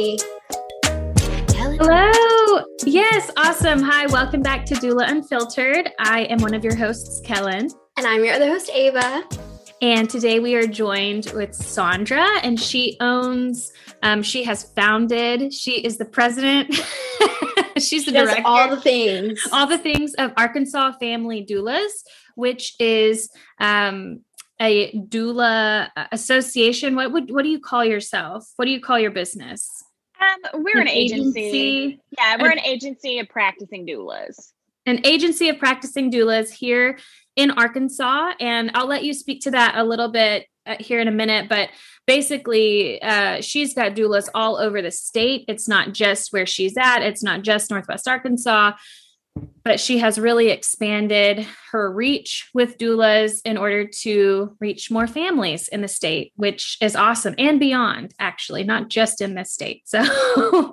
Alrighty. Hello. Yes, awesome. Hi, welcome back to Doula Unfiltered. I am one of your hosts, Kellen. And I'm your other host, Ava. And today we are joined with Sandra, and she owns, um, she has founded, she is the president. She's the She does director. all the things. all the things of Arkansas Family Doulas, which is um, a doula association. What would what do you call yourself? What do you call your business? Um, we're an, agency. agency? Yeah, we're an agency of practicing doulas. An agency of practicing doulas here in Arkansas, and I'll let you speak to that a little bit uh, here in a minute. But basically, uh, she's got doulas all over the state. It's not just where she's at. It's not just Northwest Arkansas. But she has really expanded her reach with doulas in order to reach more families in the state, which is awesome and beyond, actually, not just in this state. So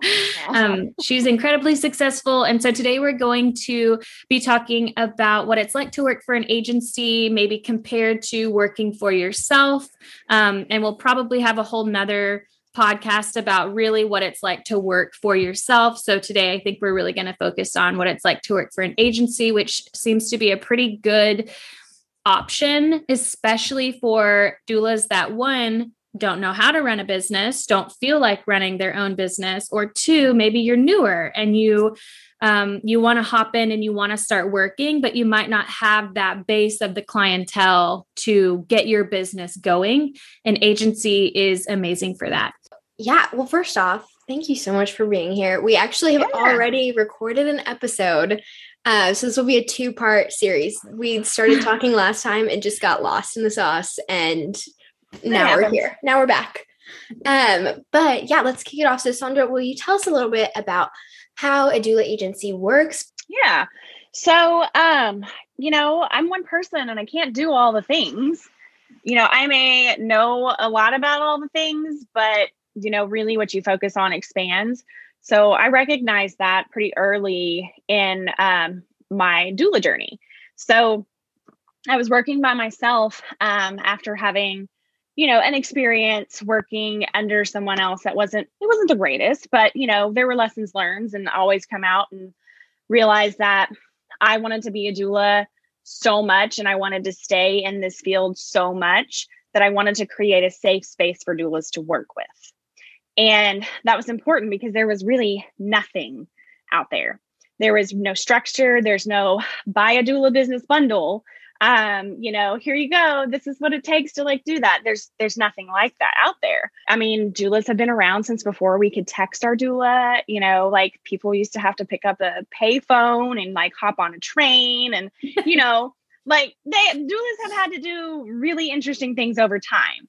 um, she's incredibly successful. And so today we're going to be talking about what it's like to work for an agency, maybe compared to working for yourself. Um, and we'll probably have a whole nother podcast about really what it's like to work for yourself. So today I think we're really going to focus on what it's like to work for an agency, which seems to be a pretty good option, especially for doulas that one don't know how to run a business, don't feel like running their own business, or two, maybe you're newer and you um, you want to hop in and you want to start working, but you might not have that base of the clientele to get your business going. An agency is amazing for that. Yeah. Well, first off, thank you so much for being here. We actually have Yeah. already recorded an episode. Uh, so this will be a two part series. We started talking last time and just got lost in the sauce. And now we're here. Now we're back. Um, but yeah, let's kick it off. So, Sandra, will you tell us a little bit about how a doula agency works? Yeah. So, um, you know, I'm one person and I can't do all the things. You know, I may know a lot about all the things, but you know, really what you focus on expands. So I recognized that pretty early in um, my doula journey. So I was working by myself um, after having, you know, an experience working under someone else that wasn't, it wasn't the greatest, but, you know, there were lessons learned and always come out and realize that I wanted to be a doula so much and I wanted to stay in this field so much that I wanted to create a safe space for doulas to work with. And that was important because there was really nothing out there. There was no structure, there's no buy a doula business bundle. Um, you know, here you go. This is what it takes to like do that. There's there's nothing like that out there. I mean, doulas have been around since before we could text our doula, you know, like people used to have to pick up a payphone and like hop on a train and you know, like they doulas have had to do really interesting things over time.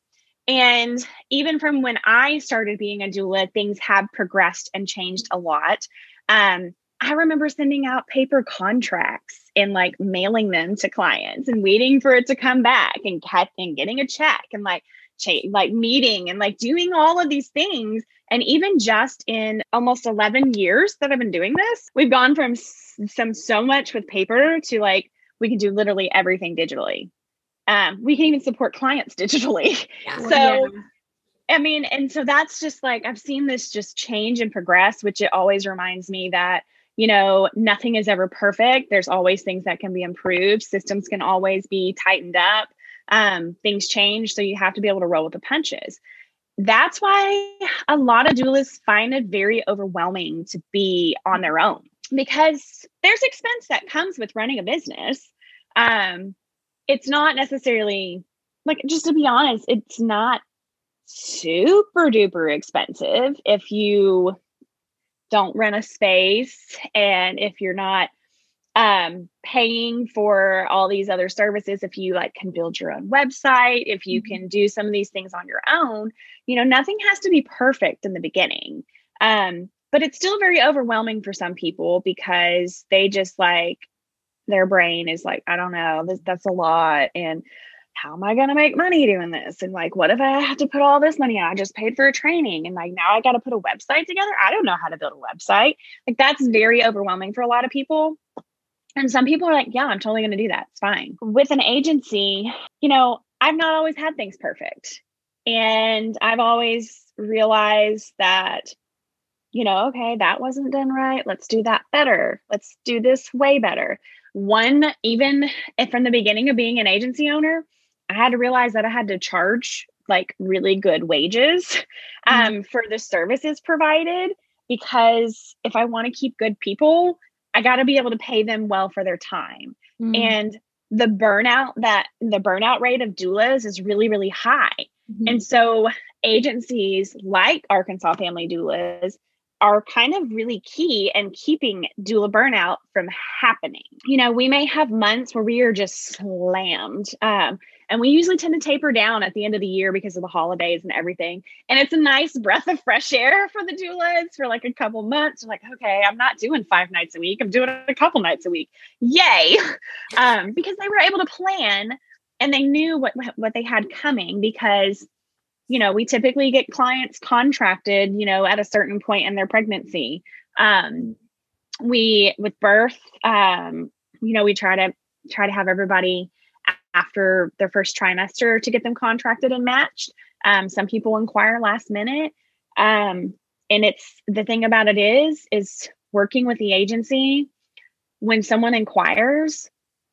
And even from when I started being a doula, things have progressed and changed a lot. Um, I remember sending out paper contracts and like mailing them to clients and waiting for it to come back and and getting a check and like cha- like meeting and like doing all of these things. And even just in almost 11 years that I've been doing this, we've gone from some so much with paper to like we can do literally everything digitally. Um, we can even support clients digitally. Yeah. So, I mean, and so that's just like I've seen this just change and progress, which it always reminds me that, you know, nothing is ever perfect. There's always things that can be improved. Systems can always be tightened up. Um, things change. So you have to be able to roll with the punches. That's why a lot of doulas find it very overwhelming to be on their own because there's expense that comes with running a business. Um, it's not necessarily like just to be honest, it's not super duper expensive if you don't rent a space and if you're not um paying for all these other services if you like can build your own website if you Mhm. can do some of these things on your own you know nothing has to be perfect in the beginning um but it's still very overwhelming for some people because they just like their brain is like i don't know this that's a lot and how am I going to make money doing this? And like, what if I have to put all this money? I just paid for a training and like now I got to put a website together. I don't know how to build a website. Like, that's very overwhelming for a lot of people. And some people are like, yeah, I'm totally going to do that. It's fine. With an agency, you know, I've not always had things perfect. And I've always realized that you know, okay, that wasn't done right. Let's do that better. Let's do this way better. One, even if from the beginning of being an agency owner, I had to realize that I had to charge like really good wages mm-hmm. um, mm-hmm. for the services provided because if I want to keep good people, I got to be able to pay them well for their time. Mm-hmm. And the burnout that the burnout rate of doulas is really, really high. Mm-hmm. And so agencies like Arkansas Family Doulas are kind of really key in keeping doula burnout from happening. You know, we may have months where we are just slammed. Um, and we usually tend to taper down at the end of the year because of the holidays and everything. And it's a nice breath of fresh air for the doulas for like a couple months. We're like, okay, I'm not doing five nights a week. I'm doing a couple nights a week. Yay. Um, because they were able to plan and they knew what what they had coming because you know, we typically get clients contracted, you know, at a certain point in their pregnancy. Um, we with birth, um, you know, we try to try to have everybody after their first trimester to get them contracted and matched. Um, some people inquire last minute. Um, and it's the thing about it is, is working with the agency, when someone inquires,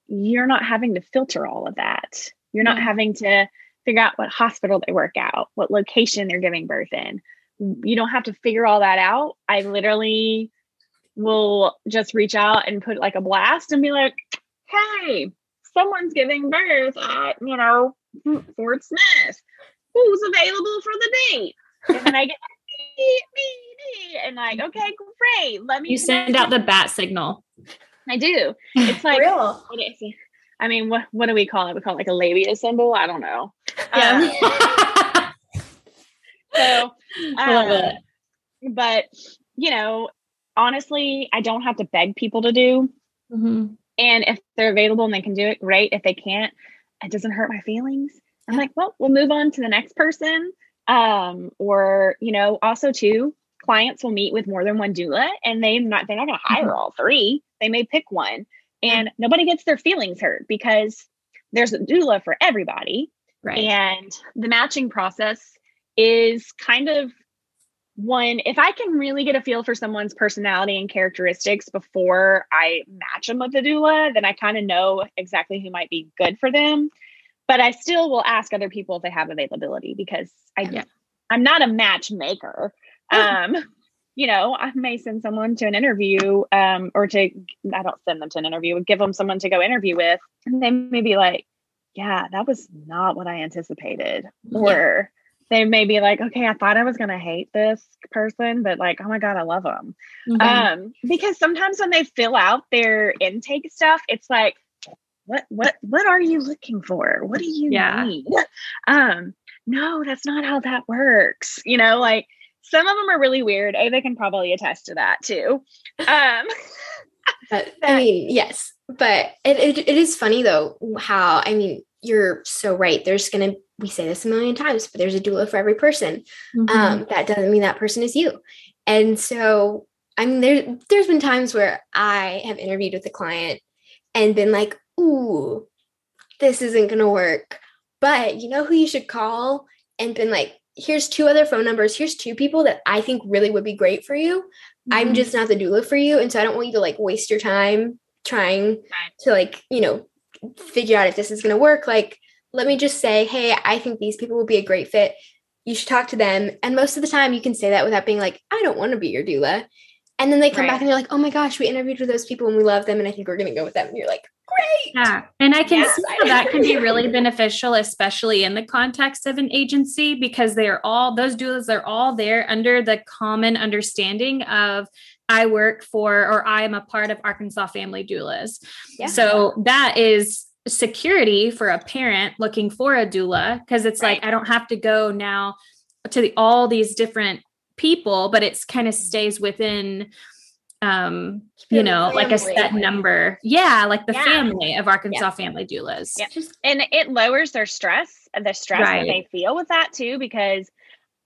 you're not having to filter all of that. You're not having to figure out what hospital they work out, what location they're giving birth in. You don't have to figure all that out. I literally will just reach out and put like a blast and be like, hey, someone's giving birth at, you know, Fort Smith. Who's available for the date? And then I get me, me, me, and like, okay, great. Let me. You send out the bat signal. I do. It's like real. I mean, what what do we call it? We call it like a labia symbol. I don't know. Yeah. Um, so, love it. Um, but you know, honestly, I don't have to beg people to do. Mm-hmm. And if they're available and they can do it, great. If they can't, it doesn't hurt my feelings. I'm like, well, we'll move on to the next person. Um, or you know, also too, clients will meet with more than one doula, and they not they're not going to hire mm-hmm. all three. They may pick one, and nobody gets their feelings hurt because there's a doula for everybody. Right. And the matching process is kind of one if I can really get a feel for someone's personality and characteristics before I match them with the doula, then I kind of know exactly who might be good for them. But I still will ask other people if they have availability because I yeah. I'm not a matchmaker. Um, you know, I may send someone to an interview um, or to, I don't send them to an interview, give them someone to go interview with. And they may be like, yeah, that was not what I anticipated. Yeah. Or they may be like, okay, I thought I was going to hate this person, but like, oh my God, I love them. Mm-hmm. Um, because sometimes when they fill out their intake stuff, it's like, what, what, what are you looking for? What do you yeah. need? Um, no, that's not how that works. You know, like some of them are really weird. Ava can probably attest to that too. Um, but, I mean, yes, but it, it, it is funny though how I mean you're so right. There's gonna we say this a million times, but there's a doula for every person. Mm-hmm. Um, that doesn't mean that person is you. And so I mean there there's been times where I have interviewed with a client and been like, ooh, this isn't gonna work. But you know who you should call and been like, here's two other phone numbers. Here's two people that I think really would be great for you. Mm-hmm. I'm just not the doula for you. And so I don't want you to like waste your time trying to like, you know, figure out if this is going to work. Like, let me just say, hey, I think these people will be a great fit. You should talk to them. And most of the time, you can say that without being like, I don't want to be your doula. And then they come right. back and they're like, oh my gosh, we interviewed with those people and we love them. And I think we're going to go with them. And you're like, great. Yeah. And I can yes, see how that can be really beneficial, especially in the context of an agency, because they are all, those doulas are all there under the common understanding of I work for or I am a part of Arkansas Family Doulas. Yeah. So that is security for a parent looking for a doula because it's right. like I don't have to go now to the, all these different people, but it's kind of stays within um you know like a set number yeah like the yeah. family of arkansas yeah. family doulas yeah. and it lowers their stress the stress right. that they feel with that too because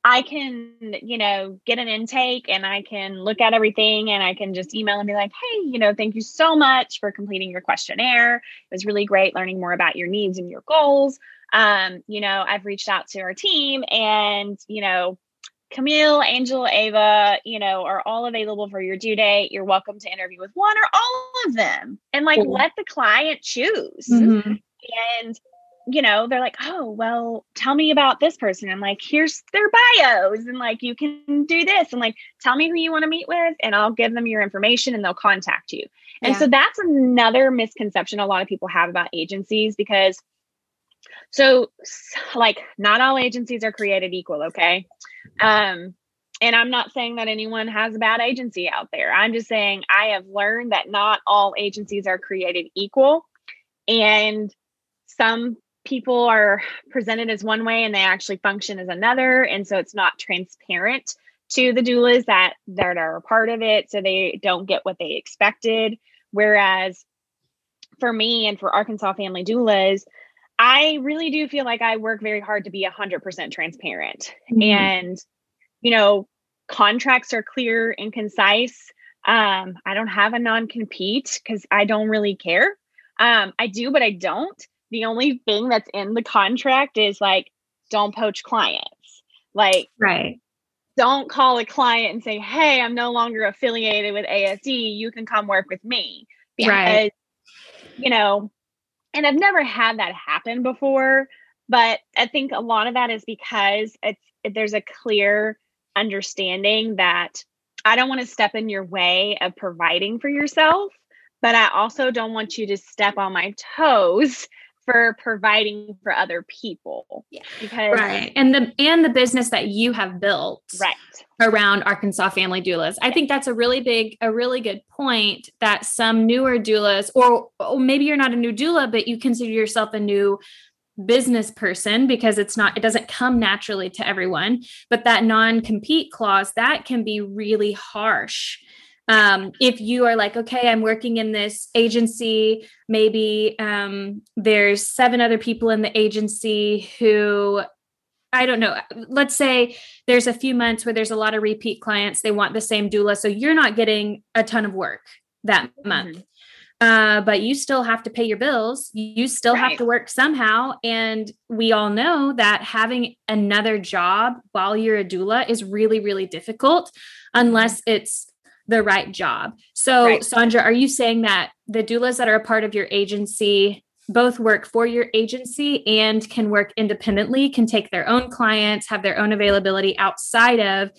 i can you know get an intake and i can look at everything and i can just email and be like hey you know thank you so much for completing your questionnaire it was really great learning more about your needs and your goals um you know i've reached out to our team and you know Camille, Angel, Ava, you know, are all available for your due date. You're welcome to interview with one or all of them and like cool. let the client choose. Mm-hmm. And, you know, they're like, oh, well, tell me about this person. I'm like, here's their bios and like, you can do this and like, tell me who you want to meet with and I'll give them your information and they'll contact you. And yeah. so that's another misconception a lot of people have about agencies because so like not all agencies are created equal, okay? Um and I'm not saying that anyone has a bad agency out there. I'm just saying I have learned that not all agencies are created equal and some people are presented as one way and they actually function as another and so it's not transparent to the doulas that that are a part of it so they don't get what they expected whereas for me and for arkansas family doulas I really do feel like I work very hard to be 100% transparent. Mm-hmm. And, you know, contracts are clear and concise. Um, I don't have a non compete because I don't really care. Um, I do, but I don't. The only thing that's in the contract is like, don't poach clients. Like, right. Don't call a client and say, hey, I'm no longer affiliated with AFD. You can come work with me. Because, right. you know, and I've never had that happen before, but I think a lot of that is because it's there's a clear understanding that I don't want to step in your way of providing for yourself, but I also don't want you to step on my toes for providing for other people. Yeah. Because right. And the and the business that you have built right around Arkansas family doulas. I think that's a really big, a really good point that some newer doulas, or, or maybe you're not a new doula, but you consider yourself a new business person because it's not it doesn't come naturally to everyone but that non-compete clause that can be really harsh um, if you are like okay i'm working in this agency maybe um, there's seven other people in the agency who i don't know let's say there's a few months where there's a lot of repeat clients they want the same doula so you're not getting a ton of work that month mm-hmm. Uh, but you still have to pay your bills. You still right. have to work somehow. And we all know that having another job while you're a doula is really, really difficult unless it's the right job. So, right. Sandra, are you saying that the doulas that are a part of your agency both work for your agency and can work independently, can take their own clients, have their own availability outside of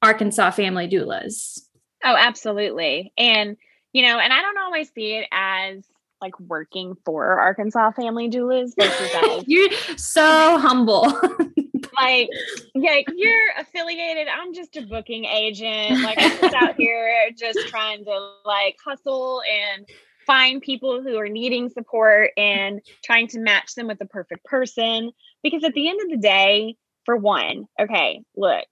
Arkansas family doulas? Oh, absolutely. And, you know, and I don't always see it as like working for Arkansas family doulas versus You're so humble. like, yeah, you're affiliated. I'm just a booking agent. Like, I'm just out here just trying to like hustle and find people who are needing support and trying to match them with the perfect person. Because at the end of the day, for one, okay, look,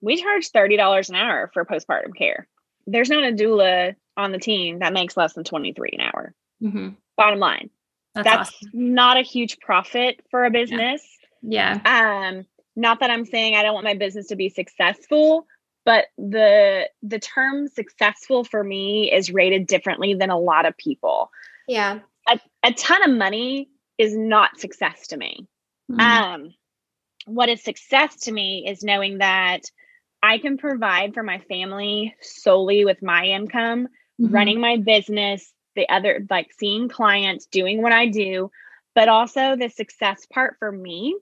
we charge $30 an hour for postpartum care. There's not a doula on the team that makes less than 23 an hour. Mm-hmm. Bottom line. That's, That's awesome. not a huge profit for a business. Yeah. yeah. Um, not that I'm saying I don't want my business to be successful, but the the term successful for me is rated differently than a lot of people. Yeah. A, a ton of money is not success to me. Mm-hmm. Um what is success to me is knowing that I can provide for my family solely with my income, mm-hmm. running my business, the other like seeing clients, doing what I do, but also the success part for me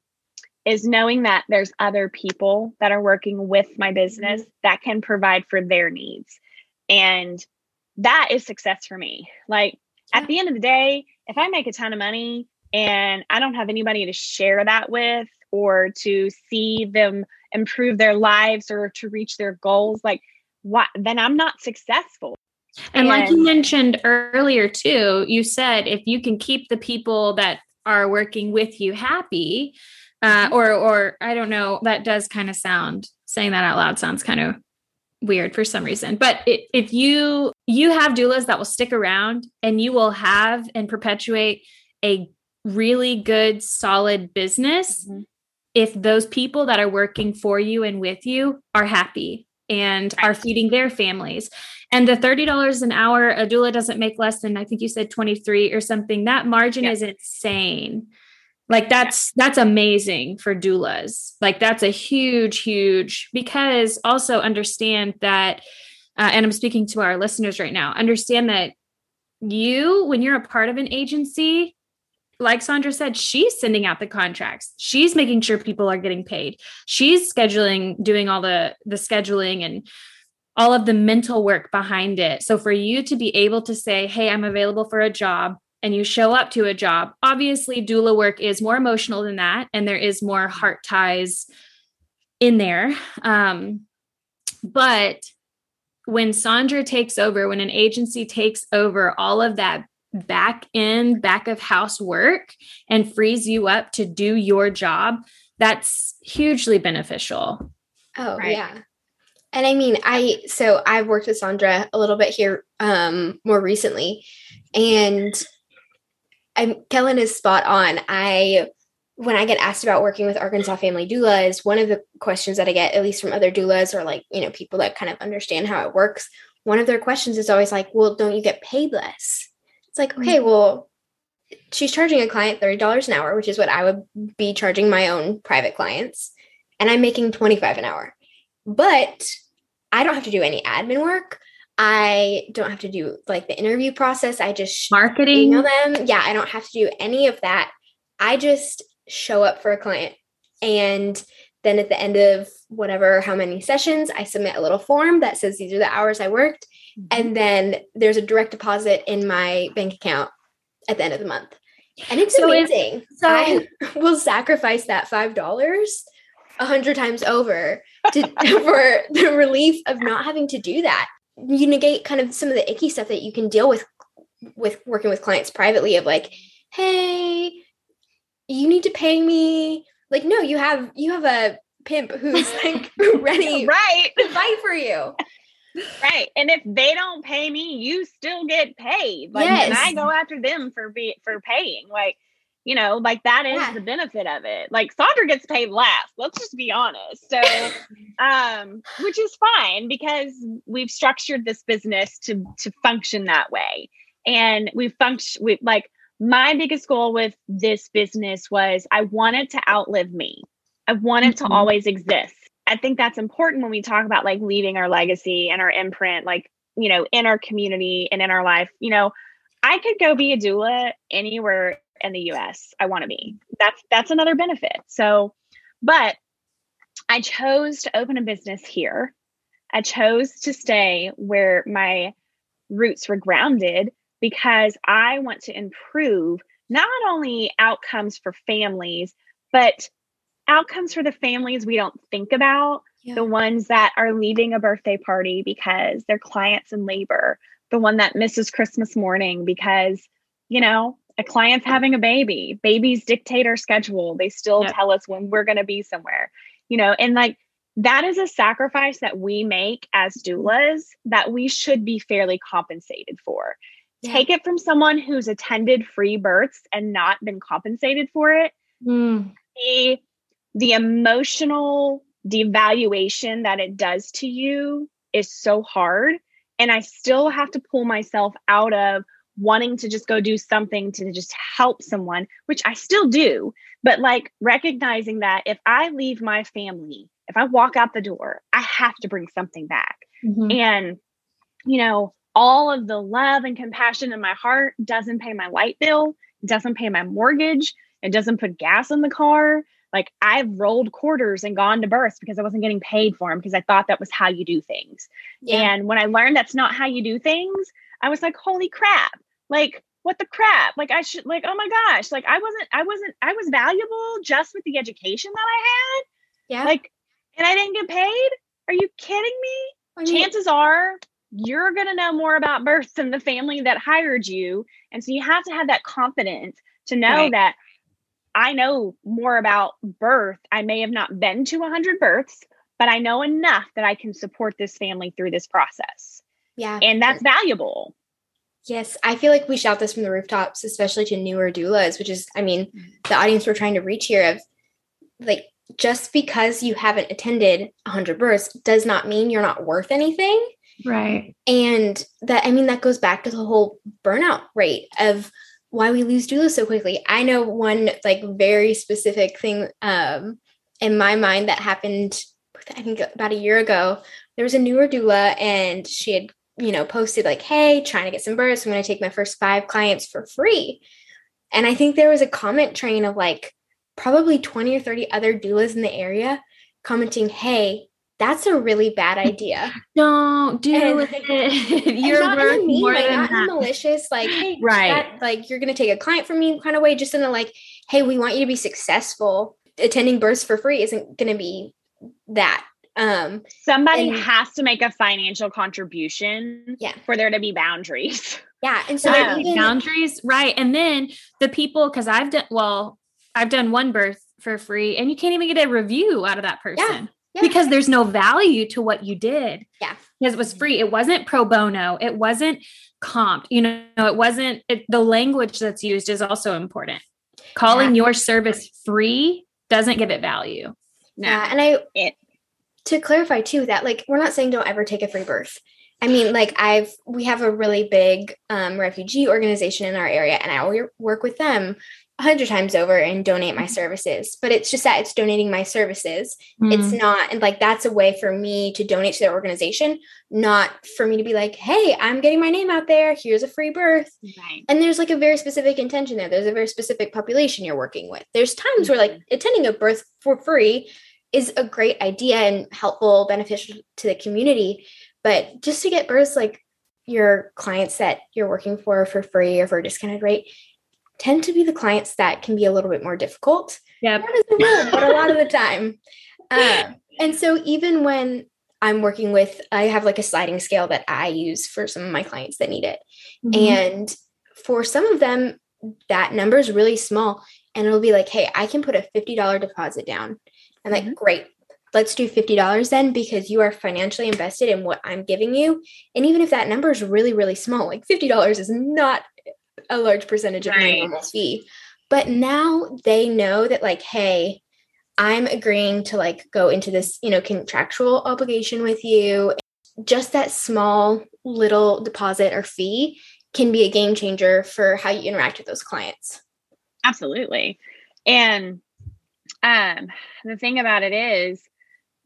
is knowing that there's other people that are working with my business mm-hmm. that can provide for their needs. And that is success for me. Like yeah. at the end of the day, if I make a ton of money and I don't have anybody to share that with or to see them improve their lives or to reach their goals, like what then I'm not successful. And, and like you mentioned earlier too, you said if you can keep the people that are working with you happy, uh, mm-hmm. or or I don't know. That does kind of sound saying that out loud sounds kind of weird for some reason. But it, if you you have doulas that will stick around and you will have and perpetuate a really good solid business mm-hmm. if those people that are working for you and with you are happy and right. are feeding their families. And the $30 an hour, a doula doesn't make less than, I think you said 23 or something. That margin is insane Like that's that's amazing for doulas. Like that's a huge, huge because also understand that, uh, and I'm speaking to our listeners right now. Understand that you, when you're a part of an agency, like Sandra said, she's sending out the contracts. She's making sure people are getting paid. She's scheduling, doing all the the scheduling and all of the mental work behind it. So for you to be able to say, "Hey, I'm available for a job," and you show up to a job, obviously doula work is more emotional than that, and there is more heart ties in there. Um, but when Sandra takes over, when an agency takes over all of that back end, back of house work and frees you up to do your job, that's hugely beneficial. Oh, right? yeah. And I mean, I so I've worked with Sandra a little bit here um more recently and I'm Kellen is spot on. I when I get asked about working with Arkansas family doulas, one of the questions that I get, at least from other doulas or like, you know, people that kind of understand how it works, one of their questions is always like, well, don't you get paid less? It's like, okay, mm-hmm. well, she's charging a client $30 an hour, which is what I would be charging my own private clients. And I'm making 25 an hour. But I don't have to do any admin work. I don't have to do like the interview process. I just marketing email them. Yeah, I don't have to do any of that. I just show up for a client and then at the end of whatever how many sessions, I submit a little form that says these are the hours I worked mm-hmm. and then there's a direct deposit in my bank account at the end of the month. And it's so amazing. so I will sacrifice that five dollars a hundred times over to, for the relief of not having to do that. You negate kind of some of the icky stuff that you can deal with with working with clients privately of like, hey, you need to pay me. Like, no, you have you have a pimp who's like ready right to fight for you. Right. And if they don't pay me, you still get paid. Like yes. and I go after them for be for paying. Like, you know, like that is yeah. the benefit of it. Like Sandra gets paid last. Let's just be honest. So um, which is fine because we've structured this business to to function that way. And we've functioned we like my biggest goal with this business was I wanted to outlive me. I wanted mm-hmm. to always exist. I think that's important when we talk about like leaving our legacy and our imprint, like, you know, in our community and in our life. You know, I could go be a doula anywhere in the US I want to be. That's that's another benefit. So, but I chose to open a business here. I chose to stay where my roots were grounded because I want to improve not only outcomes for families, but outcomes for the families we don't think about, yeah. the ones that are leaving a birthday party because their client's in labor, the one that misses Christmas morning because, you know, a client's having a baby. Babies dictate our schedule. They still yeah. tell us when we're going to be somewhere, you know, and like that is a sacrifice that we make as doulas that we should be fairly compensated for yeah. take it from someone who's attended free births and not been compensated for it mm. the the emotional devaluation that it does to you is so hard and i still have to pull myself out of wanting to just go do something to just help someone which i still do but like recognizing that if i leave my family if i walk out the door i have to bring something back mm-hmm. and you know all of the love and compassion in my heart doesn't pay my light bill, doesn't pay my mortgage, it doesn't put gas in the car. Like I've rolled quarters and gone to births because I wasn't getting paid for them because I thought that was how you do things. Yeah. And when I learned that's not how you do things, I was like, holy crap. Like, what the crap? Like I should like, oh my gosh, like I wasn't, I wasn't, I was valuable just with the education that I had. Yeah. Like, and I didn't get paid. Are you kidding me? I mean, Chances are you're going to know more about birth than the family that hired you. And so you have to have that confidence to know right. that I know more about birth. I may have not been to 100 births, but I know enough that I can support this family through this process. Yeah. And that's valuable. Yes, I feel like we shout this from the rooftops, especially to newer doulas, which is, I mean, the audience we're trying to reach here of like just because you haven't attended 100 births does not mean you're not worth anything. Right. And that, I mean, that goes back to the whole burnout rate of why we lose doulas so quickly. I know one like very specific thing um, in my mind that happened, I think about a year ago. There was a newer doula and she had, you know, posted like, hey, trying to get some births. I'm going to take my first five clients for free. And I think there was a comment train of like probably 20 or 30 other doulas in the area commenting, hey, that's a really bad idea. Don't do and, it. You're not worth mean, more like, than not that. malicious, like hey, right, that, like you're gonna take a client from me kind of way, just in a like, hey, we want you to be successful. Attending births for free isn't gonna be that. Um, somebody and, has to make a financial contribution, yeah, for there to be boundaries. Yeah, and so even, boundaries, right? And then the people, because I've done well, I've done one birth for free, and you can't even get a review out of that person. Yeah yeah. because there's no value to what you did. Yeah. Because it was free. It wasn't pro bono. It wasn't comped. You know, it wasn't it, the language that's used is also important. Calling yeah. your service free doesn't give it value. Yeah. And I, it, to clarify too, that like, we're not saying don't ever take a free birth. I mean, like I've we have a really big um, refugee organization in our area, and I work with them a hundred times over and donate my mm-hmm. services. But it's just that it's donating my services. Mm. It's not and like that's a way for me to donate to their organization, not for me to be like, hey, I'm getting my name out there. Here's a free birth. Right. And there's like a very specific intention there. There's a very specific population you're working with. There's times mm-hmm. where like mm-hmm. attending a birth for free is a great idea and helpful, beneficial to the community. But just to get births like your clients that you're working for for free or for a discounted rate tend to be the clients that can be a little bit more difficult. Yeah, but a lot of the time. Uh, and so even when I'm working with, I have like a sliding scale that I use for some of my clients that need it. Mm-hmm. And for some of them, that number is really small. And it'll be like, hey, I can put a $50 deposit down. I'm like, mm-hmm. great, let's do $50 then because you are financially invested in what I'm giving you. And even if that number is really, really small, like $50 is not a large percentage of right. my normal fee. But now they know that, like, hey, I'm agreeing to like go into this, you know, contractual obligation with you. Just that small little deposit or fee can be a game changer for how you interact with those clients. Absolutely. And um the thing about it is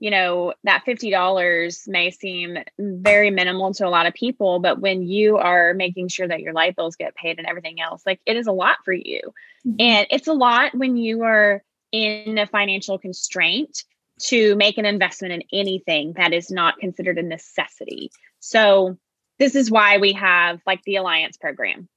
you know, that $50 may seem very minimal to a lot of people, but when you are making sure that your light bills get paid and everything else, like it is a lot for you. Mm-hmm. And it's a lot when you are in a financial constraint to make an investment in anything that is not considered a necessity. So, this is why we have like the Alliance program,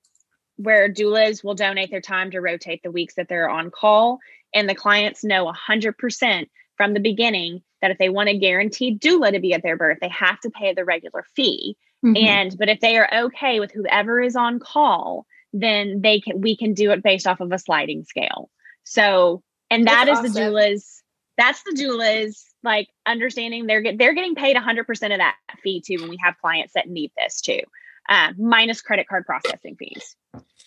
where doulas will donate their time to rotate the weeks that they're on call, and the clients know 100% from the beginning that if they want a guaranteed doula to be at their birth, they have to pay the regular fee. Mm-hmm. And but if they are okay with whoever is on call, then they can we can do it based off of a sliding scale. So and that that's is awesome. the doulas. That's the doulas like understanding they're get they're getting paid 100% of that fee too when we have clients that need this too, uh, minus credit card processing fees.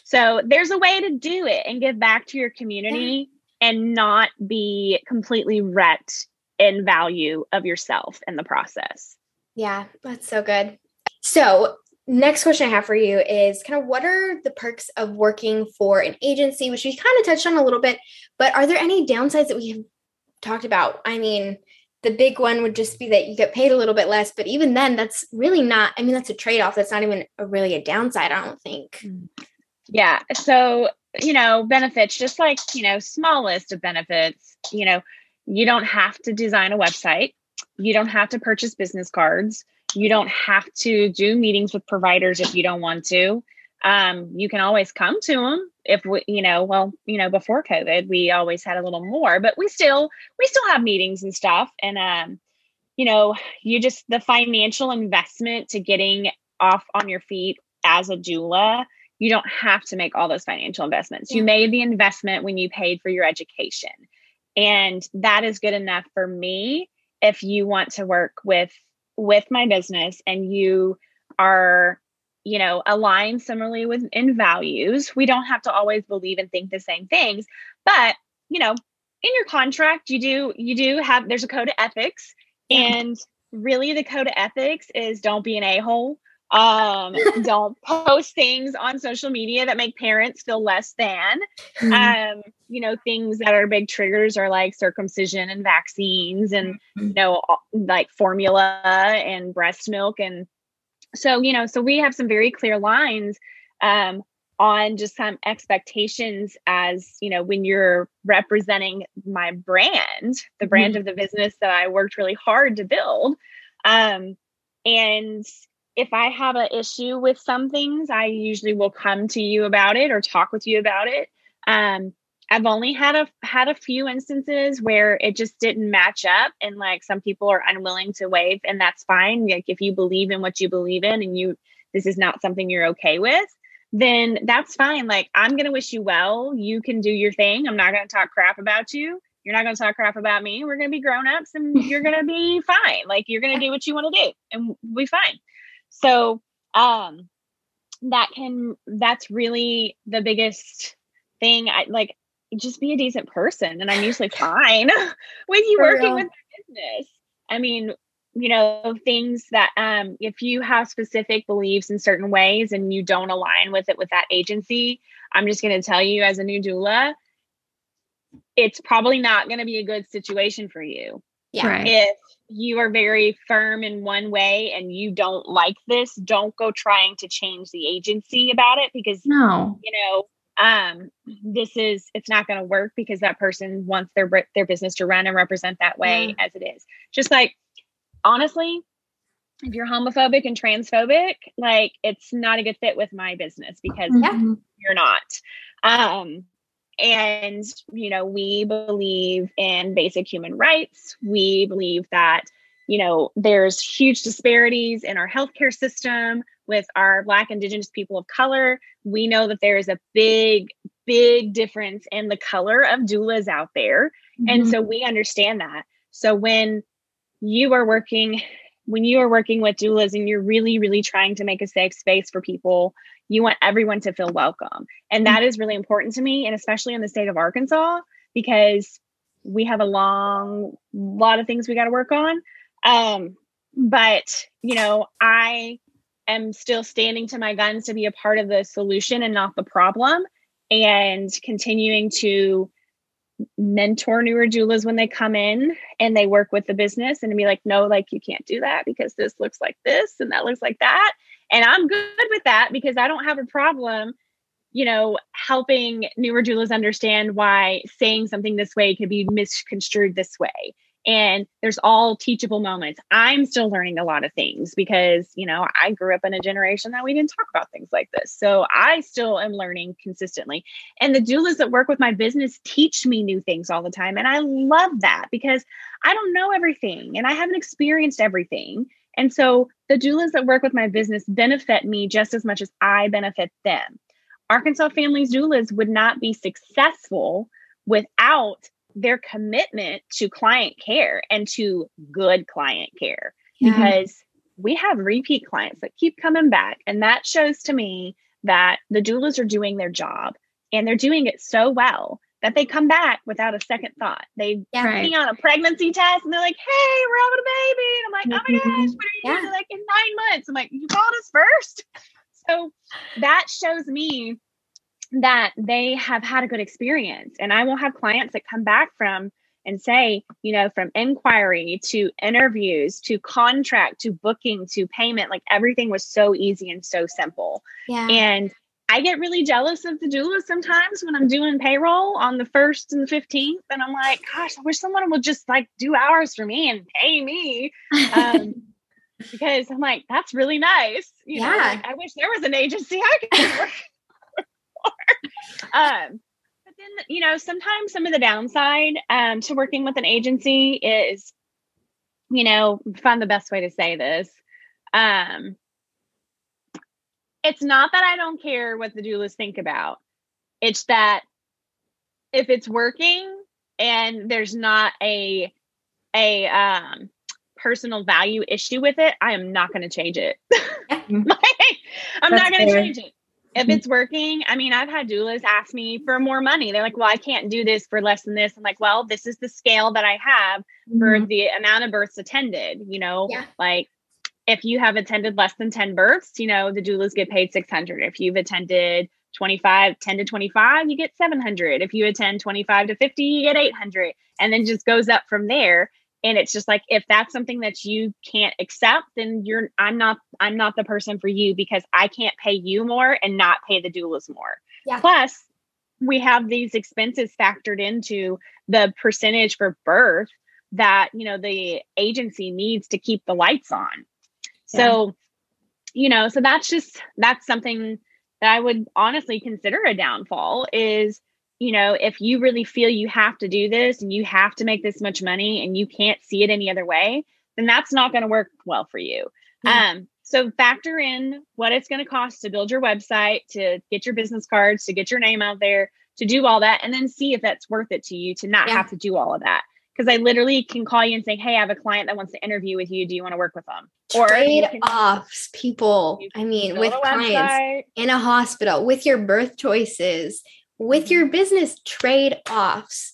So there's a way to do it and give back to your community and not be completely wrecked in value of yourself in the process. Yeah, that's so good. So, next question I have for you is kind of what are the perks of working for an agency, which we kind of touched on a little bit, but are there any downsides that we have talked about? I mean, the big one would just be that you get paid a little bit less, but even then, that's really not, I mean, that's a trade off. That's not even a, really a downside, I don't think. Mm. Yeah. So, you know, benefits, just like, you know, small list of benefits, you know, you don't have to design a website. You don't have to purchase business cards. You don't have to do meetings with providers if you don't want to. Um, you can always come to them if we, you know, well, you know, before COVID, we always had a little more, but we still, we still have meetings and stuff. And, um, you know, you just, the financial investment to getting off on your feet as a doula you don't have to make all those financial investments. You made the investment when you paid for your education. And that is good enough for me if you want to work with with my business and you are you know aligned similarly with in values we don't have to always believe and think the same things but you know in your contract you do you do have there's a code of ethics yeah. and really the code of ethics is don't be an a-hole Um, don't post things on social media that make parents feel less than. Mm-hmm. Um, you know, things that are big triggers are like circumcision and vaccines and mm-hmm. you know, like formula and breast milk and so you know, so we have some very clear lines um on just some expectations as you know when you're representing my brand the brand mm-hmm. of the business that i worked really hard to build um, and if i have an issue with some things i usually will come to you about it or talk with you about it um, i've only had a had a few instances where it just didn't match up and like some people are unwilling to waive and that's fine like if you believe in what you believe in and you this is not something you're okay with then that's fine. Like, I'm going to wish you well. You can do your thing. I'm not going to talk crap about you. You're not going to talk crap about me. We're going to be grown ups and you're going to be fine. Like, you're going to do what you want to do and we'll be fine. So, um, that can, that's really the biggest thing. I like, just be a decent person. And I'm usually fine with you For working real. with business. I mean, you know things that um if you have specific beliefs in certain ways and you don't align with it with that agency i'm just going to tell you as a new doula it's probably not going to be a good situation for you yeah right. if you are very firm in one way and you don't like this don't go trying to change the agency about it because no you know um this is it's not going to work because that person wants their their business to run and represent that way yeah. as it is just like honestly, if you're homophobic and transphobic, like it's not a good fit with my business because mm-hmm. you're not. Um, and, you know, we believe in basic human rights. We believe that, you know, there's huge disparities in our healthcare system with our Black, Indigenous people of color. We know that there is a big, big difference in the color of doulas out there. Mm-hmm. And so we understand that. So when you are working when you are working with doulas and you're really really trying to make a safe space for people you want everyone to feel welcome. And that is really important to me and especially in the state of arkansas because we have a long lot of things we got to work on. Um, but you know i am still standing to my guns to be a part of the solution and not the problem and continuing to mentor newer doulas when they come in and they work with the business and be like, no, like you can't do that because this looks like this and that looks like that. And I'm good with that because I don't have a problem, you know, helping newer doulas understand why saying something this way could be misconstrued this way and there's all teachable moments. I'm still learning a lot of things because, you know, I grew up in a generation that we didn't talk about things like this. So I still am learning consistently. And the doulas that work with my business teach me new things all the time. And I love that because I don't know everything and I haven't experienced everything. And so the doulas that work with my business benefit me just as much as I benefit them. Arkansas Families Doulas would not be successful without their commitment to client care and to good client care yeah. because we have repeat clients that keep coming back. And that shows to me that the doulas are doing their job and they're doing it so well that they come back without a second thought. They yeah, right. me on a pregnancy test and they're like, hey, we're having a baby. And I'm like, oh my mm-hmm. gosh, what are you yeah. doing? like in nine months. I'm like, you called us first. So that shows me that they have had a good experience. And I will have clients that come back from and say, you know, from inquiry to interviews to contract to booking to payment, like everything was so easy and so simple. Yeah. And I get really jealous of the doula sometimes when I'm doing payroll on the first and the 15th. And I'm like, gosh, I wish someone would just like do hours for me and pay me. Um, because I'm like, that's really nice. You yeah. know, like, I wish there was an agency I could work um, but then, you know, sometimes some of the downside um, to working with an agency is, you know, find the best way to say this. Um, it's not that I don't care what the doulas think about. It's that if it's working and there's not a a um personal value issue with it, I am not going to change it. I'm That's not going to change it if mm-hmm. it's working, I mean, I've had doulas ask me for more money. They're like, well, I can't do this for less than this. I'm like, well, this is the scale that I have mm-hmm. for the amount of births attended, you know, yeah. like if you have attended less than 10 births, you know, the doulas get paid 600. If you've attended 25, 10 to 25, you get 700. If you attend 25 to 50, you get 800. And then just goes up from there. And it's just like if that's something that you can't accept, then you're I'm not I'm not the person for you because I can't pay you more and not pay the doulas more. Yeah. Plus, we have these expenses factored into the percentage for birth that you know the agency needs to keep the lights on so you know so that's just that's something that i would honestly consider a downfall is you know if you really feel you have to do this and you have to make this much money and you can't see it any other way then that's not going to work well for you. Um so factor in what it's going to cost to build your website to get your business cards to get your name out there to do all that and then see if that's worth it to you to not yeah. have to do all of that because I literally can call you and say, "Hey, I have a client that wants to interview with you. Do you want to work with them?" Trade or offs, people. I mean, with clients in a hospital, with your birth choices, with mm-hmm. your business trade offs.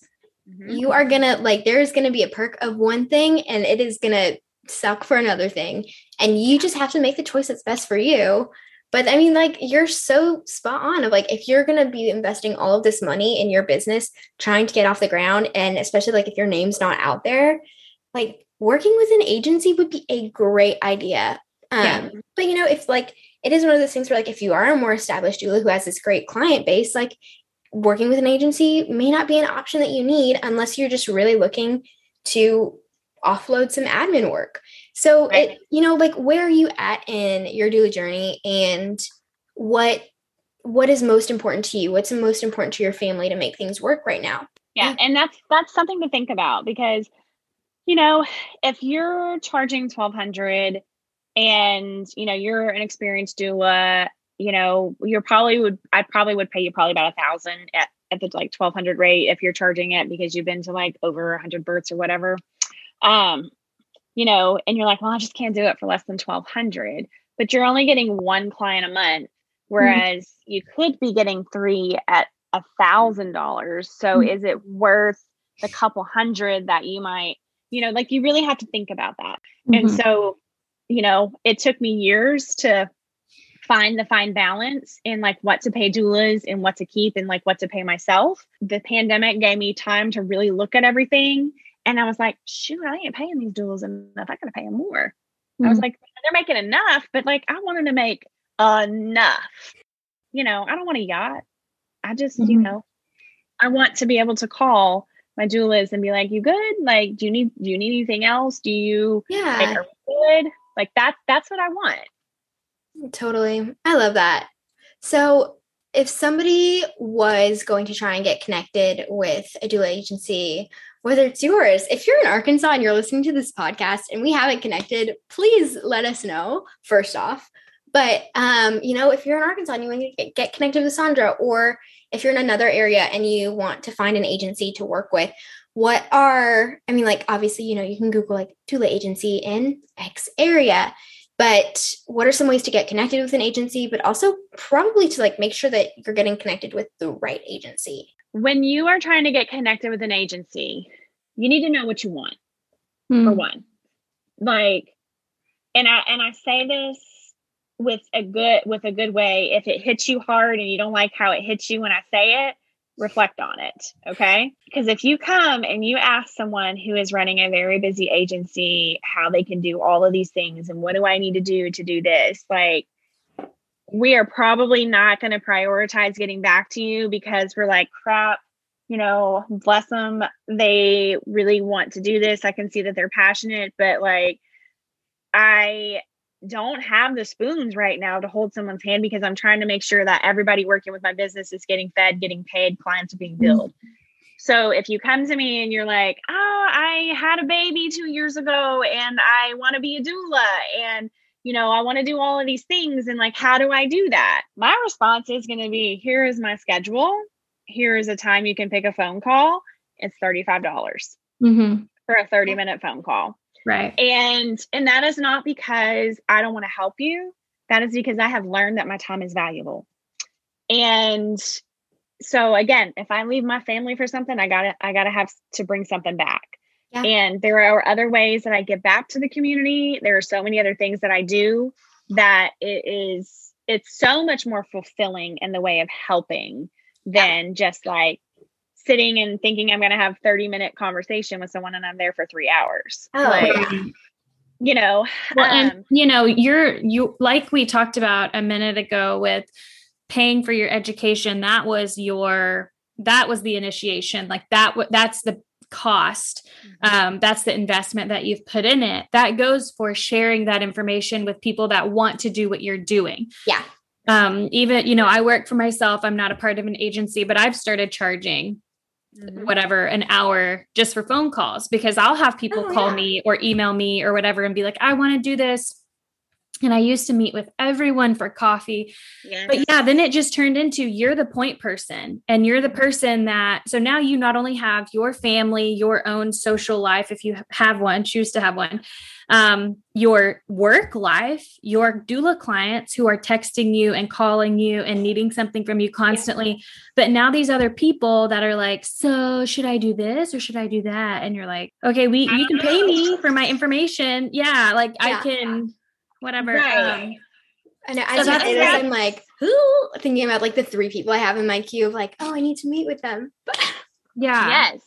Mm-hmm. You are gonna like. There's gonna be a perk of one thing, and it is gonna suck for another thing, and you just have to make the choice that's best for you. But I mean, like, you're so spot on of like, if you're going to be investing all of this money in your business, trying to get off the ground, and especially like if your name's not out there, like working with an agency would be a great idea. Um, yeah. But you know, if like it is one of those things where like if you are a more established doula who has this great client base, like working with an agency may not be an option that you need unless you're just really looking to offload some admin work. So right. it, you know, like where are you at in your doula journey and what what is most important to you? What's most important to your family to make things work right now? Yeah, and that's that's something to think about because you know, if you're charging 1200 and you know, you're an experienced doula, you know, you're probably would I probably would pay you probably about a thousand at at the like 1200 rate if you're charging it because you've been to like over 100 births or whatever um you know, and you're like, well, I just can't do it for less than 1200, but you're only getting one client a month. Mm-hmm. Whereas mm-hmm. you could be getting three at a thousand dollars. So mm-hmm. is it worth the couple hundred that you might, you know, like you really have to think about that. Mm-hmm. And so, you know, it took me years to find the fine balance in like what to pay doulas and what to keep and like what to pay myself. The pandemic gave me time to really look at everything and I was like, shoot, I ain't paying these doulas enough. I gotta pay them more. Mm-hmm. I was mm. like, they're making enough, but like I wanted to make enough. You know, I don't want a yacht. I just, mm-hmm. you know, I want to be able to call my doulas and be like, you good? Like, do you need do you need anything else? Do you yeah like, are good? Like that's that's what I want. Totally. I love that. So if somebody was going to try and get connected with a doula agency, whether it's yours. If you're in Arkansas and you're listening to this podcast and we haven't connected, please let us know first off. But um, you know, if you're in Arkansas and you want to get, get connected with Sandra, or if you're in another area and you want to find an agency to work with, what are I mean, like obviously, you know, you can Google like doula agency in X area. But what are some ways to get connected with an agency, but also probably to like make sure that you're getting connected with the right agency? When you are trying to get connected with an agency, you need to know what you want mm. for one like and i and i say this with a good with a good way if it hits you hard and you don't like how it hits you when i say it reflect on it okay because if you come and you ask someone who is running a very busy agency how they can do all of these things and what do i need to do to do this like we are probably not going to prioritize getting back to you because we're like crap you know, bless them. They really want to do this. I can see that they're passionate, but like, I don't have the spoons right now to hold someone's hand because I'm trying to make sure that everybody working with my business is getting fed, getting paid, clients are being mm-hmm. billed. Mm-hmm. So if you come to me and you're like, oh, I had a baby two years ago and I want to be a doula and you know, I want to do all of these things and like, how do I do that? My response is going to be here is my schedule here is a time you can pick a phone call. It's $35 mm-hmm. for a 30 minute phone call. Right. And and that is not because I don't want to help you. That is because I have learned that my time is valuable. And so again, if I leave my family for something, I gotta I gotta have to bring something back. Yeah. And there are other ways that I give back to the community. There are so many other things that I do that it is it's so much more fulfilling in the way of helping than just like sitting and thinking I'm going to have 30 minute conversation with someone and I'm there for 3 hours. Oh. Like, you know, well, um, and you know, you're you like we talked about a minute ago with paying for your education, that was your that was the initiation. Like that that's the cost mm-hmm. um, that's the investment that you've put in it that goes for sharing that information with people that want to do what you're doing yeah um, even you know i work for myself i'm not a part of an agency but i've started charging mm-hmm. whatever an hour just for phone calls because i'll have people oh, call yeah. me or email me or whatever and be like i want to do this and I used to meet with everyone for coffee. But yeah, then it just turned into you're the point person and you're the person that so now you not only have your family, your own social life if you have one, choose to have one, um, your work life, your doula clients who are texting you and calling you and needing something from you constantly. But now these other people that are like, so should I do this or should I do that? And you're like, okay, we you can pay me for my information. Yeah, like yeah. I can whatever. Right. Um, and as so you say I'm like, who thinking about like the three people I have in my queue of like, oh, I need to meet with them. yeah. Yes.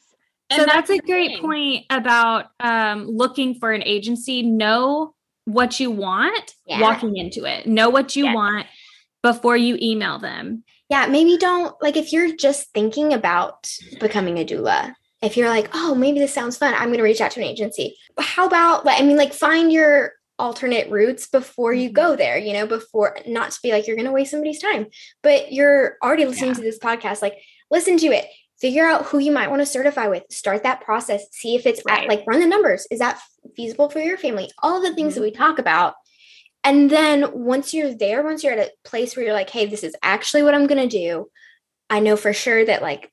And so that's, that's a great thing. point about um, looking for an agency. Know what you want yeah. walking into it. Know what you want before you email them. Yeah, maybe don't like if you're just thinking about becoming a doula. If you're like, oh, maybe this sounds fun, I'm going to reach out to an agency. But how about like I mean, like find your alternate routes before you go mm-hmm. there, you know, before not to be like you're going to waste somebody's time, but you're already listening yeah. to this podcast. Like, listen to it, figure out who you might want to certify with, start that process, see if it's right. at, like run the numbers. Is that feasible for your family? All the things mm-hmm. that we talk about. And then once you're there, once you're at a place where you're like, hey, this is actually what I'm going to do, I know for sure that like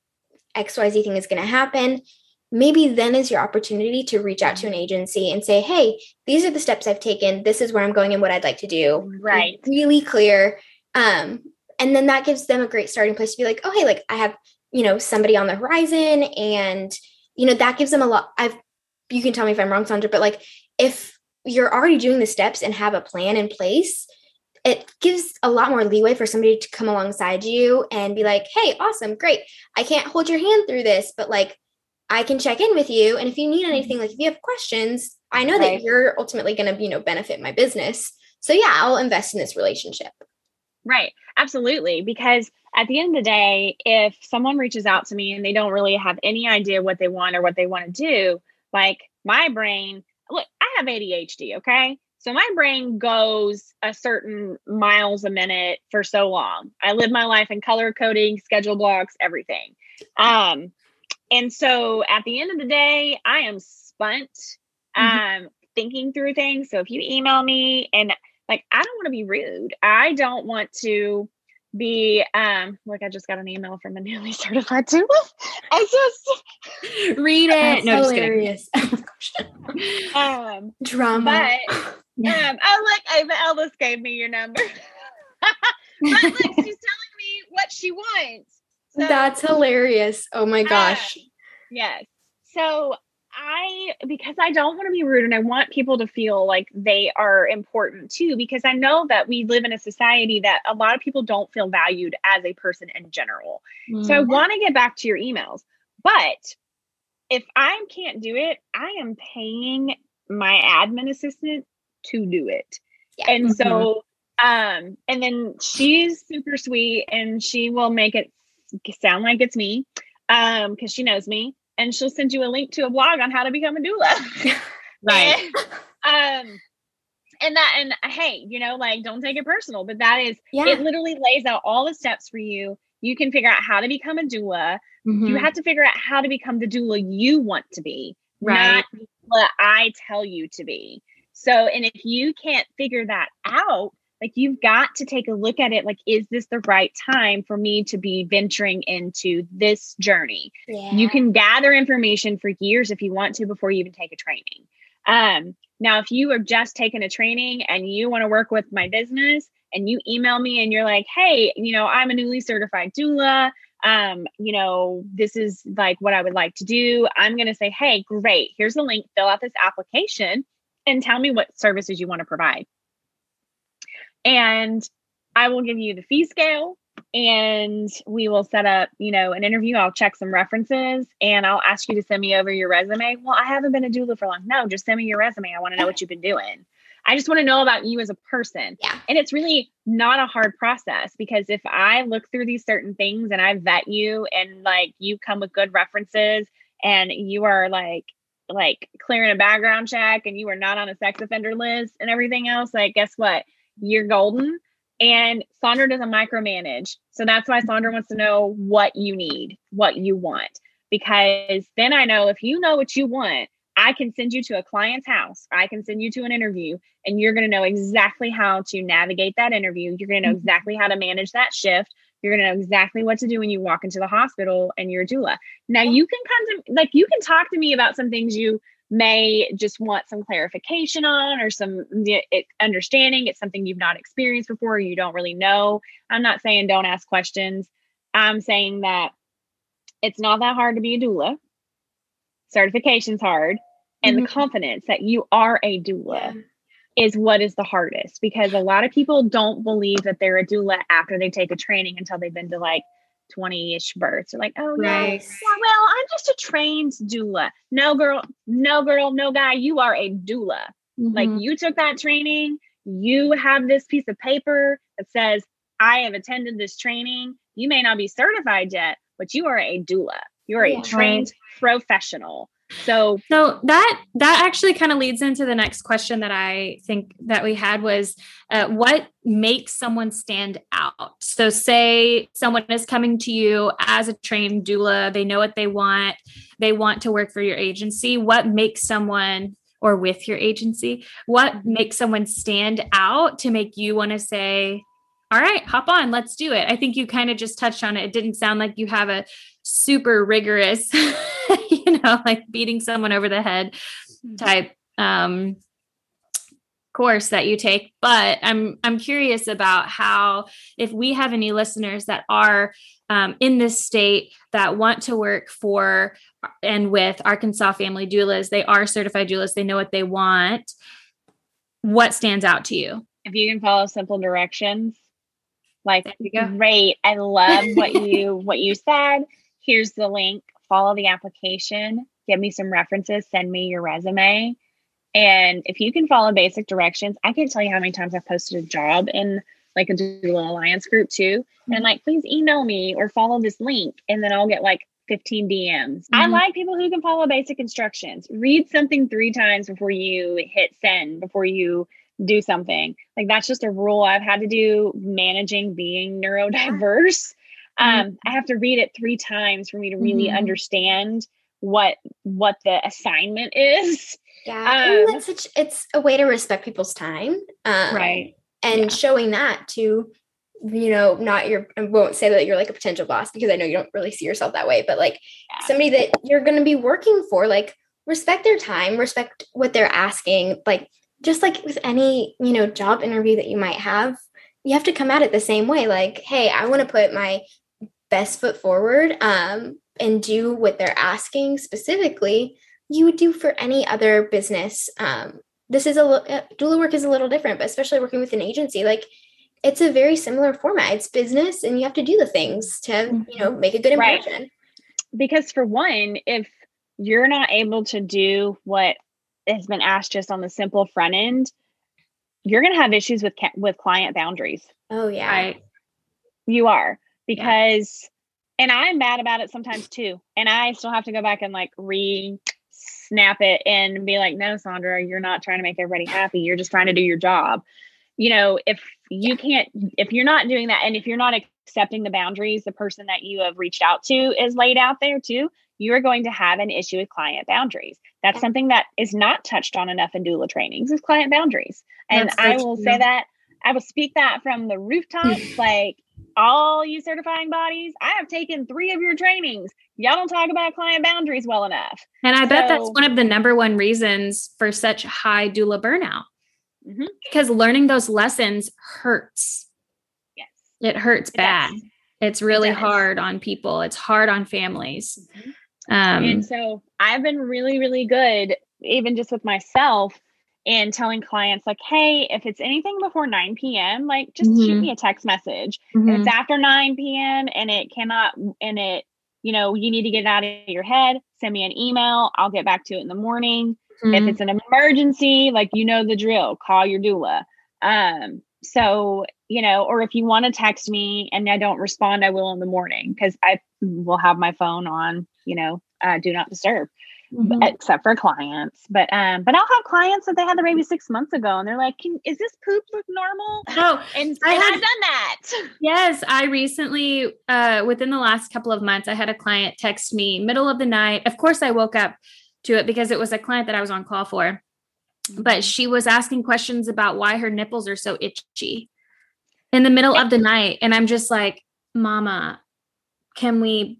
XYZ thing is going to happen maybe then is your opportunity to reach out to an agency and say, hey, these are the steps I've taken. This is where I'm going and what I'd like to do. Right. really clear. Um, and then that gives them a great starting place to be like, oh, hey, like I have, you know, somebody on the horizon. And, you know, that gives them a lot. I've, you can tell me if I'm wrong, Sandra, but like if you're already doing the steps and have a plan in place, it gives a lot more leeway for somebody to come alongside you and be like, hey, awesome, great. I can't hold your hand through this, but like, I can check in with you. And if you need mm-hmm. anything, like if you have questions, I know right. that you're ultimately going to, you know, benefit my business. So yeah, I'll invest in this relationship. Right. Absolutely. Because at the end of the day, if someone reaches out to me and they don't really have any idea what they want or what they want to do, like my brain, look, I have ADHD. Okay. So my brain goes a certain miles a minute for so long. I live my life in color coding, schedule blocks, everything. Um, and so at the end of the day, I am spent mm-hmm. um thinking through things. So if you email me and like I don't want to be rude. I don't want to be um like I just got an email from a newly certified doula. I just read it. No, hilarious. um drama. But um I like I Ellis gave me your number. but like she's telling me what she wants. So, That's hilarious. Oh my gosh. Uh, yes. So I, because I don't want to be rude and I want people to feel like they are important too, because I know that we live in a society that a lot of people don't feel valued as a person in general. Mm-hmm. So I mm-hmm. want to get back to your emails. But if I can't do it, I am paying my admin assistant to do it. Yeah. And mm-hmm. so, um, and then she's super sweet and she will make it sound like it's me um because she knows me and she'll send you a link to a blog on how to become a doula. Right. And, um and that and hey you know like don't take it personal but that is yeah. it literally lays out all the steps for you. You can figure out how to become a doula. Mm-hmm. you have to figure out how to become the doula you want to be right. what i tell you to be. So and if you can't figure that out like you've got to take a look at it like is this the right time for me to be venturing into this journey yeah. you can gather information for years if you want to before you even take a training um, now if you have just taken a training and you want to work with my business and you email me and you're like hey you know i'm a newly certified doula um, you know, this is like what I would like to do. I'm going to say, hey, great, here's the link, fill out this application and tell me what services you want to provide. And I will give you the fee scale and we will set up, you know, an interview. I'll check some references and I'll ask you to send me over your resume. Well, I haven't been a doula for long. No, just send me your resume. I want to know what you've been doing. I just want to know about you as a person. Yeah. And it's really not a hard process because if I look through these certain things and I vet you and like you come with good references and you are like like clearing a background check and you are not on a sex offender list and everything else, like guess what? You're golden. And Saundra doesn't micromanage. So that's why Saundra wants to know what you need, what you want. Because then I know if you know what you want, I can send you to a client's house. I can send you to an interview, and you're going to know exactly how to navigate that interview. You're going to know mm-hmm. exactly how to manage that shift. You're going to know exactly what to do when you walk into the hospital and you're a doula. Now, you can come to, like, you can talk to me about some things you may just want some clarification on or some understanding. It's something you've not experienced before, you don't really know. I'm not saying don't ask questions. I'm saying that it's not that hard to be a doula. Certification's hard and mm-hmm. the confidence that you are a doula yeah. is what is the hardest because a lot of people don't believe that they're a doula after they take a training until they've been to like 20-ish births. They're like, oh no, well, I'm just a trained doula. No girl, no girl, no guy, you are a doula. Mm-hmm. Like you took that training, you have this piece of paper that says, I have attended this training. You may not be certified yet, but you are a doula. You're a trained professional. So so that that actually kind of leads into the next question that I think that we had was uh, what makes someone stand out. So say someone is coming to you as a trained doula, they know what they want, they want to work for your agency. What makes someone or with your agency, what makes someone stand out to make you want to say, all right, hop on, let's do it. I think you kind of just touched on it. It didn't sound like you have a super rigorous you know, like beating someone over the head mm-hmm. type um course that you take but i'm i'm curious about how if we have any listeners that are um, in this state that want to work for and with arkansas family doulas they are certified doulas they know what they want what stands out to you if you can follow simple directions like great i love what you what you said here's the link follow the application, give me some references, send me your resume. And if you can follow basic directions, I can't tell you how many times I've posted a job in like a Doula Alliance group too. Mm-hmm. And like, please email me or follow this link. And then I'll get like 15 DMs. Mm-hmm. I like people who can follow basic instructions. Read something three times before you hit send, before you do something. Like that's just a rule I've had to do managing being neurodiverse. Mm-hmm. Um, I have to read it three times for me to really mm-hmm. understand what what the assignment is. Yeah, um, such it's a way to respect people's time, um, right? And yeah. showing that to you know not your I won't say that you're like a potential boss because I know you don't really see yourself that way, but like yeah. somebody that you're going to be working for, like respect their time, respect what they're asking, like just like with any you know job interview that you might have you have to come at it the same way like hey i want to put my best foot forward um, and do what they're asking specifically, you would do for any other business. Um, this is a uh, doula work is a little different, but especially working with an agency, like it's a very similar format. It's business, and you have to do the things to you know make a good impression. Right. Because for one, if you're not able to do what has been asked just on the simple front end, you're going to have issues with with client boundaries. Oh yeah, right. You are because yeah. and I'm mad about it sometimes too. And I still have to go back and like re snap it and be like, no, Sandra, you're not trying to make everybody happy. You're just trying to do your job. You know, if you can't, if you're not doing that, and if you're not accepting the boundaries the person that you have reached out to is laid out there too, you are going to have an issue with client boundaries. That's something that is not touched on enough in doula trainings is client boundaries. And I will true. say that I will speak that from the rooftops. like all you certifying bodies, I have taken three of your trainings. Y'all don't talk about client boundaries well enough. And I so, bet that's one of the number one reasons for such high doula burnout. Mm-hmm. Because learning those lessons hurts. Yes. It hurts it bad. Does. It's really it hard on people. It's hard on families. Mm-hmm. Um, and so I've been really, really good, even just with myself, and telling clients like, hey, if it's anything before 9 p.m., like just mm-hmm. shoot me a text message. Mm-hmm. If it's after 9 p.m. and it cannot, and it, you know, you need to get it out of your head, send me an email. I'll get back to it in the morning. Mm-hmm. If it's an emergency, like you know the drill, call your doula. Um, so, you know, or if you want to text me and I don't respond, I will in the morning because I will have my phone on, you know, uh, do not disturb mm-hmm. except for clients. But um, but I'll have clients that they had the baby six months ago, and they're like, Can, "Is this poop look normal?" Oh, and, I have done that. Yes, I recently, uh, within the last couple of months, I had a client text me middle of the night. Of course, I woke up to it because it was a client that I was on call for. But she was asking questions about why her nipples are so itchy in the middle of the night. And I'm just like, Mama, can we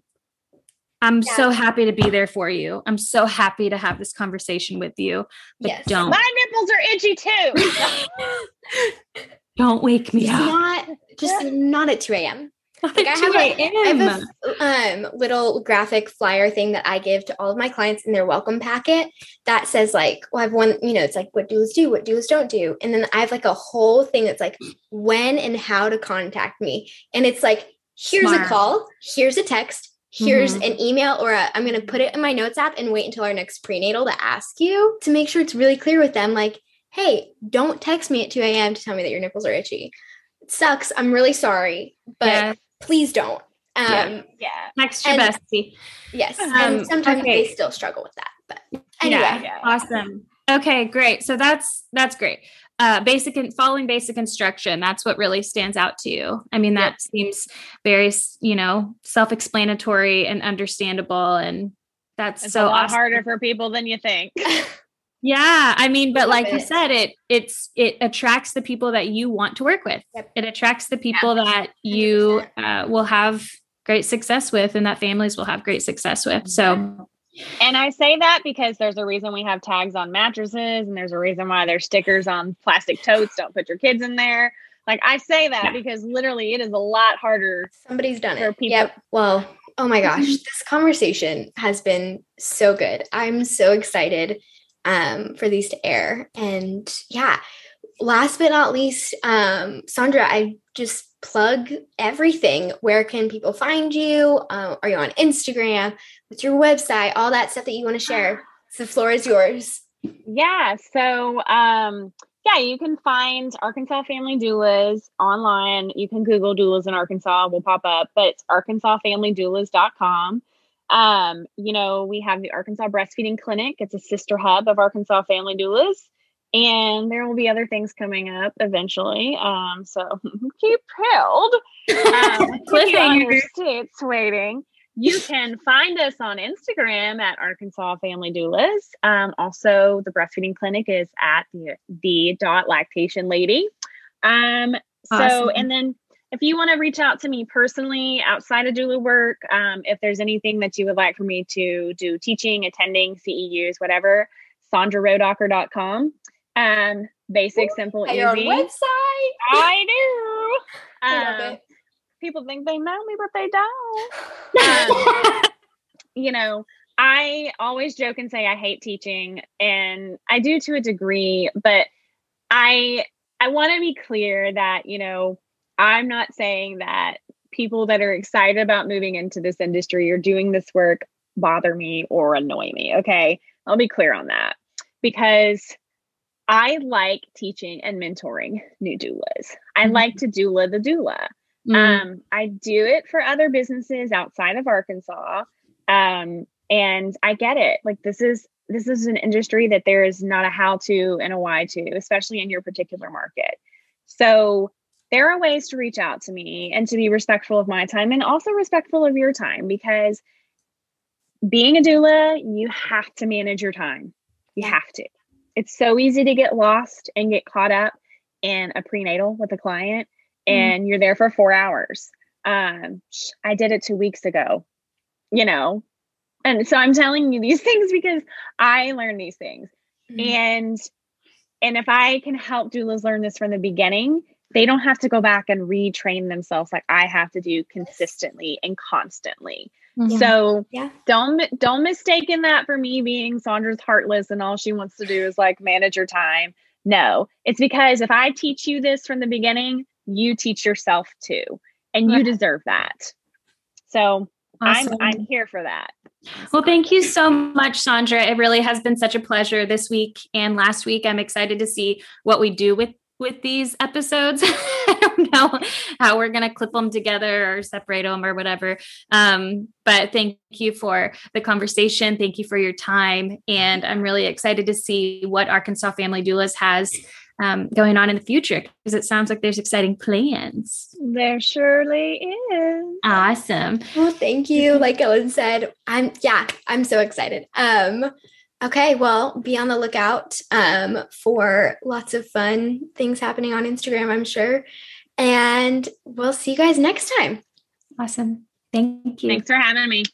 I'm yeah. so happy to be there for you. I'm so happy to have this conversation with you. But yes. don't. My nipples are itchy too. don't wake me just up. Not just not at 2 a.m. Like I have, a, I have a um, little graphic flyer thing that I give to all of my clients in their welcome packet that says like, well, I have one, you know, it's like what doulas do, what doulas don't do. And then I have like a whole thing that's like when and how to contact me. And it's like, here's Smart. a call, here's a text, here's mm-hmm. an email or i am going to put it in my notes app and wait until our next prenatal to ask you to make sure it's really clear with them like hey don't text me at 2 a.m to tell me that your nipples are itchy. It sucks. I'm really sorry but yeah. please don't. Um yeah, yeah. text your bestie. Yes um, and sometimes okay. they still struggle with that but anyway. Yeah, awesome. Okay great. So that's that's great uh, basic and following basic instruction that's what really stands out to you i mean that yep. seems very you know self-explanatory and understandable and that's it's so a lot awesome. harder for people than you think yeah i mean but like it. you said it it's it attracts the people that you want to work with yep. it attracts the people yeah. that you uh, will have great success with and that families will have great success with so and I say that because there's a reason we have tags on mattresses and there's a reason why there's stickers on plastic totes. Don't put your kids in there. Like I say that yeah. because literally it is a lot harder. Somebody's done it. People. Yep. Well, oh my gosh, this conversation has been so good. I'm so excited um, for these to air. And yeah, last but not least, um, Sandra, I just plug everything. Where can people find you? Uh, are you on Instagram? What's your website? All that stuff that you want to share. So the floor is yours. Yeah. So, um, yeah, you can find Arkansas Family Doulas online. You can Google doulas in Arkansas, will pop up, but it's arkansasfamilydoulas.com. Um, you know, we have the Arkansas Breastfeeding Clinic. It's a sister hub of Arkansas Family Doulas and there will be other things coming up eventually. Um, so keep held. Um, Cliffhanger states waiting. You can find us on Instagram at Arkansas Family Doulas. Um, also, the breastfeeding clinic is at the, the dot lactation lady. Um, so, awesome. and then if you want to reach out to me personally outside of doula work, um, if there's anything that you would like for me to do teaching, attending, CEUs, whatever, sandrarodacker.com. Um, basic, simple, easy. Your website. I do. I um, people think they know me, but they don't. Um, you know, I always joke and say I hate teaching, and I do to a degree, but I I want to be clear that you know I'm not saying that people that are excited about moving into this industry or doing this work bother me or annoy me. Okay, I'll be clear on that because I like teaching and mentoring new doulas. I mm-hmm. like to doula the doula. Mm-hmm. Um, I do it for other businesses outside of Arkansas. Um, and I get it. Like this is this is an industry that there is not a how to and a why to, especially in your particular market. So there are ways to reach out to me and to be respectful of my time and also respectful of your time because being a doula, you have to manage your time. You have to. It's so easy to get lost and get caught up in a prenatal with a client, mm-hmm. and mm. you're there for four hours. Um, I did it two weeks ago, you know, and so I'm telling you these things because I learned these things, mm. and and if I can help doulas learn this from the beginning, they don't have to go back and retrain themselves like I have to do consistently and constantly. So yeah. don't don't mistake in that for me being Sandra's heartless and all she wants to do is like manage your time. No, it's because if I teach you this from the beginning, you teach yourself too, and you deserve that. So awesome. I'm I'm here for that. Well, thank you so much, Sandra. It really has been such a pleasure this week and last week. I'm excited to see what we do with with these episodes. I don't know how we're going to clip them together or separate them or whatever. Um, but thank you for the conversation. Thank you for your time. And I'm really excited to see what Arkansas Family Doulas has um, going on in the future because it sounds like there's exciting plans. There surely is. Awesome. Well, thank you. Like Ellen said, I'm yeah, I'm so excited. Um, Okay, well, be on the lookout um, for lots of fun things happening on Instagram, I'm sure. And we'll see you guys next time. Awesome. Thank you. Thanks for having me.